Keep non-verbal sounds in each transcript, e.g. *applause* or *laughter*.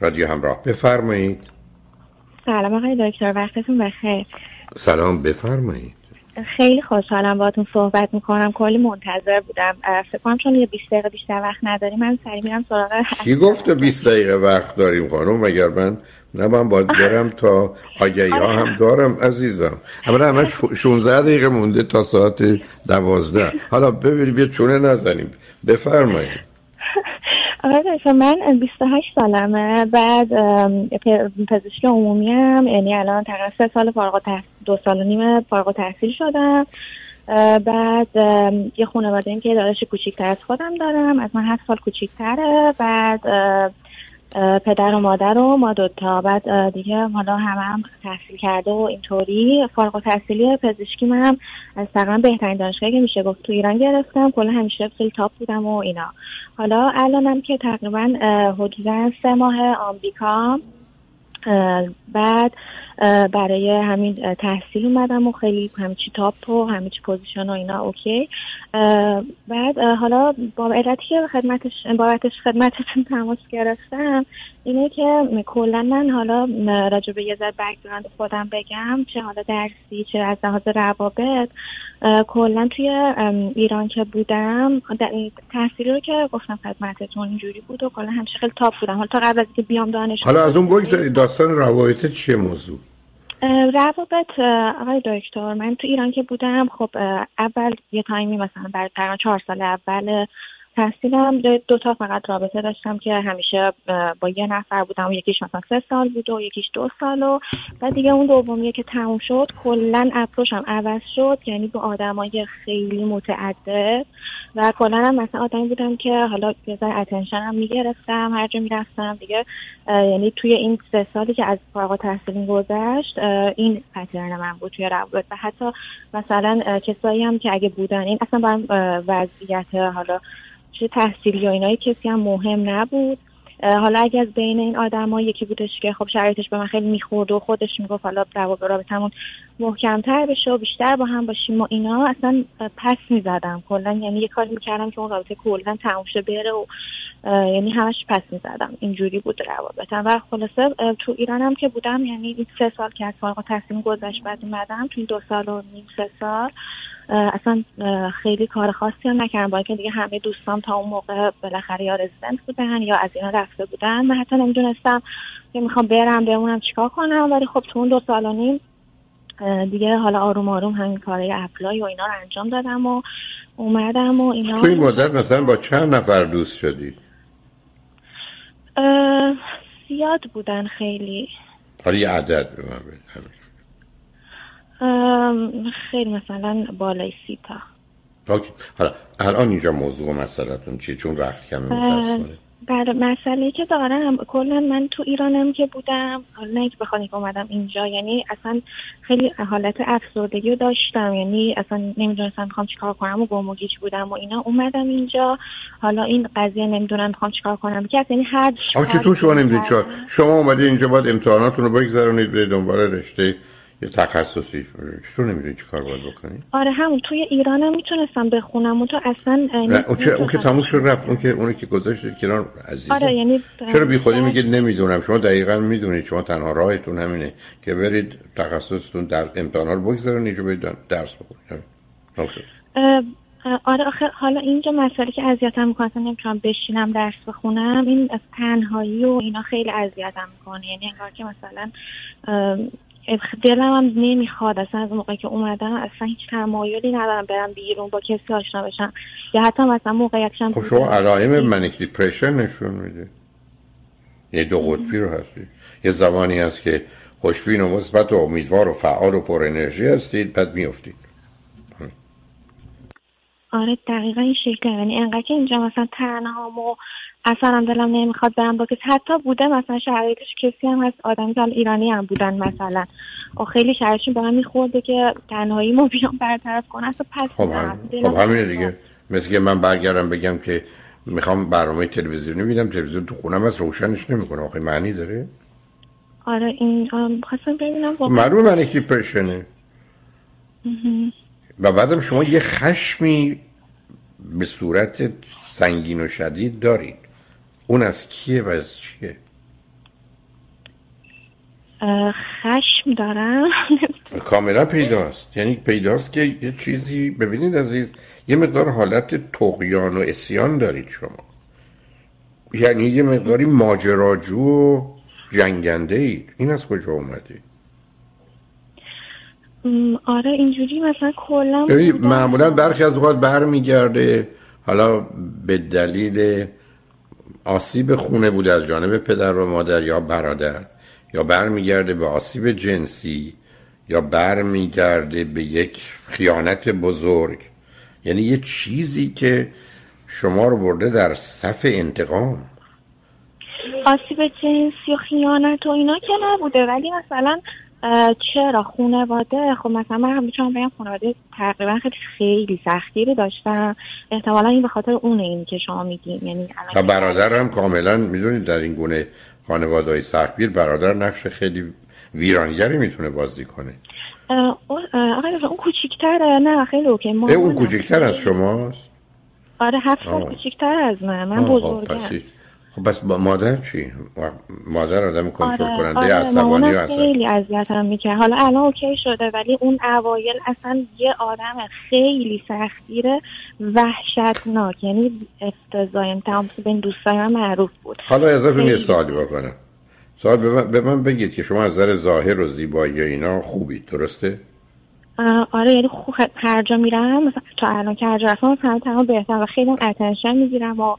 رادیو همراه. بفرمایید. سلام آقای دکتر وقتتون بخیر. سلام بفرمایید. خیلی خوشحالم باهاتون صحبت می‌کنم. کلی منتظر بودم. فکر کنم چون یه 20 دقیقه بیشتر وقت نداریم من سری میرم سراغ *laughs* کی گفته 20 دقیقه وقت داریم خانم؟ مگر من؟ نه من باید برم تا آگهی ها هم دارم عزیزم. اما همش *laughs* 16 دقیقه مونده تا ساعت دوازده. حالا ببینیم بیا چونه نزنیم. بفرمایید. آقای من 28 سالمه. بعد پزشکی عمومی هم یعنی الان تقریبا سه سال فارغ دو سال و نیم فارغ تحصیل شدم. بعد یه خانواده که داداش کوچیکتر از خودم دارم از من هفت سال کوچیکتره. بعد پدر و مادر و ما دوتا. بعد دیگه حالا همه هم تحصیل کرده و اینطوری. فارغ تحصیلی پزشکی من از تقریبا بهترین دانشگاهی که میشه گفت تو ایران گرفتم. کلا همیشه خیلی top بودم و اینا. حالا الانم که تقریبا حدودا سه ماه آمریکا. بعد برای همین تحصیل اومدم و خیلی همه چی top و همه چی position و اینا OK. بعد حالا با علتی که خدمتش بابتش خدمتتون تماس گرفتم اینه که کلا من حالا راجع به یه ذره background خودم بگم چه حالا درسی چه از لحاظ روابط کلا توی ایران که بودم تحصیلی رو که گفتم خدمتتون اینجوری بود و کلا همیشه خیلی top بودم. حالا تا قبل از که بیام دانشگاه حالا از اون بگذارید داستان روابط چیه موضوع؟ روابط آقای دکتر من تو ایران که بودم خب اول یه تایمی مثلا برای تقریبا چهار سال اول تحصیلم دو تا فقط رابطه داشتم که همیشه با یه نفر بودم. و یکیش مثلا سه سال بود و یکیش دو سال و بعد دیگه اون دومیه که تموم شد کلا اپروشم عوض شد. یعنی با آدمای خیلی متعدد و کلا هم مثلا آدمی بودم که حالا یه ذره اتنشن هم می‌گرفتم هر جا می‌رفتم. دیگه یعنی توی این سه سالی که از فارغ تحصیلی گذشت این پترن من بود توی روابط. و حتی مثلا کسایی هم که اگه بودن این اصلا با وضعیت حالا چه تحصیلی و اینای کسی هم مهم نبود. حالا اگه از بین این آدما یکی بودش که خب شرایطش به من خیلی می‌خورد و خودش می‌گفت حالا روابط رابطمون محکمتر بشه و بیشتر با هم باشیم و اینا اصلا پس می‌زدم. کلا یعنی یه کاری می‌کردم که اون رابطه کلا تموم بره و یعنی همش پس می‌زدم. اینجوری بود روابطم. و خلاصه تو ایرانم که بودم یعنی این سه سال که از فارغ التحصیل گذشت بعد اومدم تو این دو سال و نیم سه سال اصلا خیلی کار خاصی هم نکردم. با که دیگه همه دوستان تا اون موقع بالاخره یا رزیدنت بودن یا از اینا رفته بودن. من حتی نمی‌دونستم که می‌خوام برم بمونم چیکار کنم. ولی خب تو اون دو سال و نیم دیگه حالا آروم آروم همین کارهای اپلای و اینا رو انجام دادم و اومدم و اینا. توی مدت مثلا با چند نفر دوست شدی؟ زیاد بودن خیلی. حالا یه عدد به من بده خیلی مثلا بالای سی تا. اوکی. حالا الان اینجا موضوع مسئلهتون چیه؟ چون وقت کمی متاسفانه بله مسئله که دارم کلا من تو ایرانم که بودم نه که بخواد اومدم اینجا یعنی اصلا خیلی حالت افسردگی رو داشتم. یعنی اصلا نمی‌دونستم می‌خوام چیکار کنم و گم بودم و اینا. اومدم اینجا. حالا این قضیه نمی‌دونم می‌خوام چیکار کنم. که یعنی هر چطور شما نمی‌دونید؟ شما اومده اینجا باید امتحاناتون رو بگذرونید به دنبال رشته یه تخصصی. چطور نمی‌دونی چی کار باید بکنی؟ آره همون توی ایرانم می‌تونستم بخونم. اون تو اصلا اون, چه، اون که تموم شد رفت. اون که اونی که گذاشت کنار عزیزم. آره یعنی چرا بی خودی میگید نمی‌دونم؟ شما دقیقا می‌دونید. شما تنها راهتون همینه که برید تخصصتون در امتحانا رو بگذارن اینجا برید درس بخونید. آره آخه حالا اینجا مسئله که اذیتم می‌کنه نمی‌تونم بشینم درس بخونم. این از تنهایی و اینا خیلی اذیتم می‌کنه. یعنی انگار که مثلا دلم هم نمی‌خواد. اصلا از موقعی که اومدم اصلا هیچ تمایلی ندارم برم بیرون با کسی آشنا بشم. یا حتی مثلا موقعیتشم خب شما علائم منیک دیپریشن نشون میده. یه دو قطبی رو هستی. یه زمانی هست که خوشبین و مثبت و امیدوار و فعال و پر انرژی هستید بعد میافتید. آره دقیقا این شکل یعنی انقدر که اینجا مثلا تنها و اصلا دلم نمی‌خواد برم با کسی. حتی بوده مثلا شرایطش کسی هم هست. آدمی که ایرانی هم بودن مثلا. و خیلی شرایطشون به هم میخورده که تنهایی ما بیام برطرف کنه اصلا پس خب, هم. خب همینه دیگه. مثل که من برگردم بگم که می‌خوام برنامه تلویزیونی میدم تلویزیون تو خونم از روشنش نمی‌کنه. آخه معنی داره. آره این خواستم ببینم معلومه من پرشنه. و بعدم شما یه خشمی به صورت سنگین و شدید دارید. اون از کیه و از چیه؟ خشم دارم. *laughs* کاملا پیداست. یعنی پیداست که یه چیزی ببینید عزیز یه مقدار حالت تقیان و اسیان دارید شما. یعنی یه مقداری ماجراجو و جنگنده اید. این از کجا اومده؟ آره اینجوری مثلا کلا معمولا برخی از اوقات برمیگرده حالا به دلیل آسیب خونه بوده از جانب پدر و مادر یا برادر یا برمیگرده به آسیب جنسی یا برمیگرده به یک خیانت بزرگ. یعنی یه چیزی که شما رو برده در صف انتقام. آسیب جنسی و خیانت و اینا که نبوده ولی مثلا چرا خانواده؟ خب مثلا من می‌تونم بگم خانواده تقریبا خیلی خیلی سختی رو داشتم احتمالا این به خاطر اونه این که شما میگیم یعنی و برادر هم کاملا می‌دونید در این گونه خانواده های سختگیر برادر نقش خیلی ویرانگری می‌تونه بازی کنه. آقای اون کوچیکتره؟ نه خیلی اوکی. اون کوچیکتر از شماست. آره هفت سال کوچیکتر از من. من خب، بزرگم. خب بس با مادر چی؟ مادر آدم کنترل آره، کننده آره عصبانی و خیلی اذیتم می‌کرد. حالا الان اوکی شده ولی اون اوایل اصلا یه آدم خیلی سختیره وحشتناک. یعنی افتضاح یعنی تمام بین دوستای من معروف بود. حالا ازتون یه سوالی بکنم. سوال به من, به من بگید که شما از نظر ظاهر و زیبایی اینا خوبید درسته؟ آره یعنی خوب هر جا میرم مثلا تا الان که هر جا رفتم همه تمام بهتر و خیلی اتنشن می‌گیرم و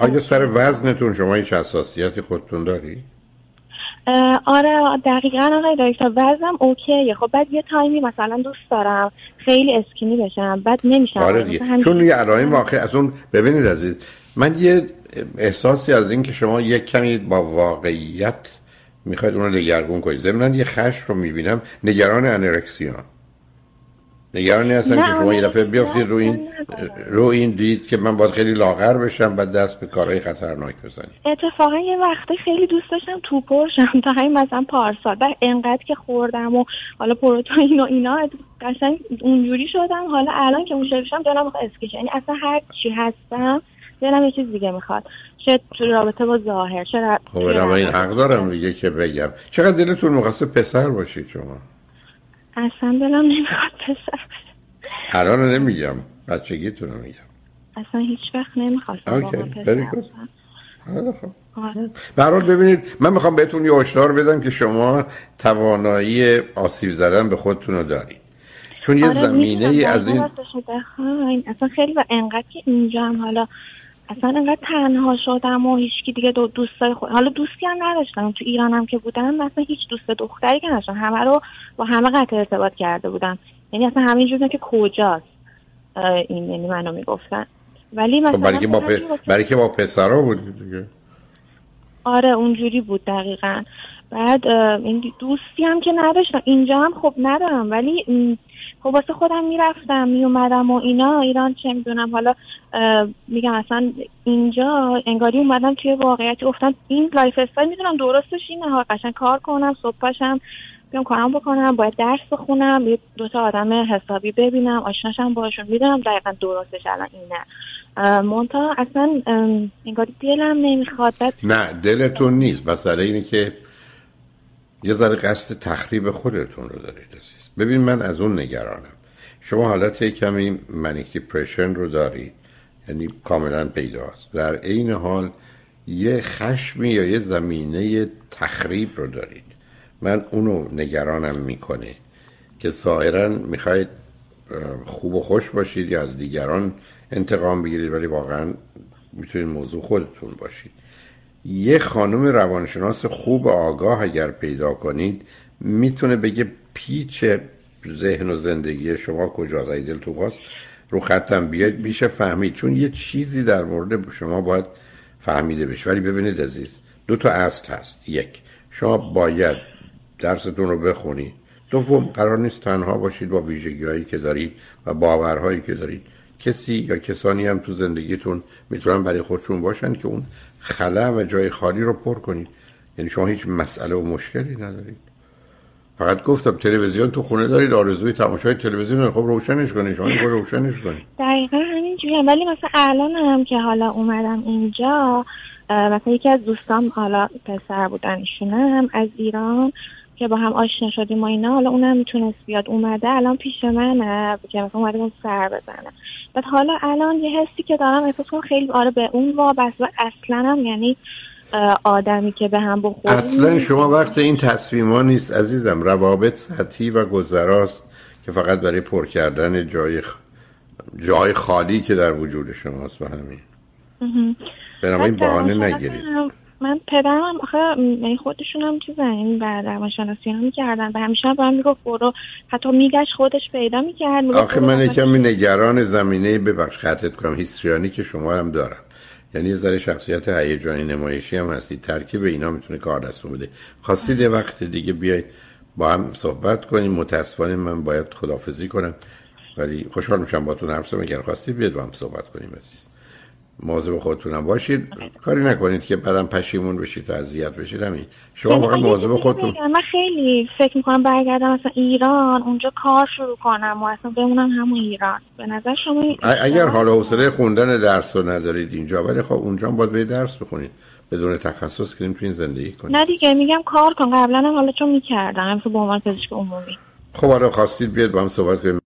آیا سر وزنتون شما هیچ حساسیتی خودتون داری؟ آره دقیقا آقای دکتر وزنم اوکیه. خب بعد یه تایمی مثلا دوست دارم خیلی اسکینی بشم بعد نمیشم. آره چون یه علائم واقع از اون ببینید عزیز من یه احساسی از این که شما یک کمی با واقعیت می‌خواید اون رو دگرگون کنید. ضمن یه خش رو می‌بینم. نگران انرکسیان. نگرانی هستن که شما یه دفعه بیافتید رو این رو این دید که من باید خیلی لاغر بشم بعد دست به کارهای خطرناک بزنید اتفاقا یه وقتی خیلی دوست داشتم تو پرشم تا همین مثلا پارسال. بعد انقدر که خوردم و حالا پروتئین و اینا قشنگ اونجوری شدم. حالا الان که اون شدم دلم می‌خواد اسکیش یعنی اصلا هر چی هستم دلم یه چیز دیگه می‌خواد. چه تو رابطه با ظاهر چه خب این حق دارم دیگه که بگم. چقدر دلتون مقصد پسر باشید شما؟ اصلا دلم نمی‌خواد پسر الان نمیگم بچگیتون رو میگم. اصلا هیچ وقت نمی‌خواستم اوکی خب. برحال ببینید من می‌خوام بهتون یه هشدار بدم که شما توانایی آسیب زدن به خودتون رو دارید. چون یه آره زمینه ای از این اصلا خیلی و انقدر که اینجا هم حالا اصلا انقدر تنها شدم و هیچکی دیگه دو دوستای خود حالا دوستی هم نداشتم. تو ایرانم که بودم اصلا هیچ دوست دختری که نداشتم. همه رو با همه قطع ارتباط کرده بودم. یعنی اصلا همینجور که کجاست. این یعنی منو می‌گفتن. ولی خب، مثلا برای که با, پ... برای که با پسرا بود دیگه. آره اونجوری بود دقیقا. بعد این دوستی هم که نداشتم. اینجا هم خب ندارم. ولی خب واسه خودم می‌رفتم میومدم و اینا ایران چه می‌دونم. حالا میگم اصلا اینجا انگاری اومدم توی واقعیت گفتم این lifestyle می‌دونم درستش اینه ها قشنگ کار کنم صبح پاشم بیام کارم بکنم باید درس بخونم یه دوتا آدم حسابی ببینم آشناشم باشون می‌دونم دقیقا درستش الان اینه. منتها اصلا انگاری دلم نمی‌خواد. نه دلتون نیست. مسئله اینه که یه ذره قصد تخریب خودتون رو دارید عزیز. ببین من از اون نگرانم. شما حالت کمی منیک دیپریشن رو دارید یعنی کاملا پیداست. در عین حال یه خشمی یا یه زمینه تخریب رو دارید. من اونو نگرانم می‌کنه که ظاهرا می‌خواید خوب و خوش باشید یا از دیگران انتقام بگیرید ولی واقعا می‌تونید موضوع خودتون باشید. یه خانم روانشناس خوب آگاه اگر پیدا کنید می‌تونه بگه پیچ ذهن و زندگی شما کجاست ای دل تو رو خطم بیاید میشه فهمید. چون یه چیزی در مورد شما باید فهمیده بشه. ولی ببینید عزیز دو تا اصل هست. یک شما باید درستون رو بخونید دوم قرار نیست تنها باشید با ویژگی هایی که دارید و باورهایی که دارید. کسی یا کسانی هم تو زندگیتون می‌تونن برای خودشون باشن که اون خلا و جای خالی رو پر کنید. یعنی شما هیچ مسئله و مشکلی ندارید. فقط گفتم تلویزیون تو خونه دارید آرزوی تماشای تلویزیون خب روشنش کنید. شما رو روشنش کنید. دقیقا همینجوری ولی مثلا الان هم که حالا اومدم اینجا مثلا یکی از دوستام حالا پسر بودن ایشونم از ایران که با هم آشنا شدیم و اینا حالا اونم می‌تونست بیاد. اومده الان پیش منه که مثلا اومده سر بزنه. بعد حالا الان یه حسی که دارم احساس کنم خیلی آره به اون وابسته اصلا هم یعنی آدمی که به هم بخوریم اصلا شما وقت این تصمیم ها نیست عزیزم. روابط سطحی و گذراست که فقط برای پر کردن جای جای خالی که در وجود شماست و همین. بنابراین بهانه نگیرید. من پدرم آخه یعنی خودشون هم چیزن این بعد روانشناسی ها می‌کردن و همیشه با هم می‌گفت برو. حتی میگشت خودش پیدا می‌کرد آخه من کمی نگران زمینه ببخش خطت کنم هیستریانی که شما هم دارم. یعنی یه ذره شخصیت هیجانی نمایشی هم هستی. ترکیب اینا می‌تونه کار دست بده. خواستید یه وقت دیگه بیاید با هم صحبت کنیم. متاسفانه من باید خدافزی کنم. ولی خوشحال میشم باتون حرف اگر خواستید بیاید با هم صحبت کنیم عزیز. مواظب خودتونم باشید. کاری نکنید که بعدم پشیمون بشید و اذیت بشید همین. شما واقعا مواظب خودتون. من خیلی فکر می‌کنم برگردم مثلا ایران اونجا کار شروع کنم و اصلا بمونم همون ایران. به نظر شما اگر حال حوصله خوندن درس رو ندارید اینجا ولی خب اونجا باید به درس بخونید. بدون تخصص که نمی‌تونید زندگی کنید. نه دیگه میگم کار کن. قبلا هم حالا چون می‌کردم به عنوان پزشک عمومی. خب آره خواستید بیاد با هم صحبت کنیم.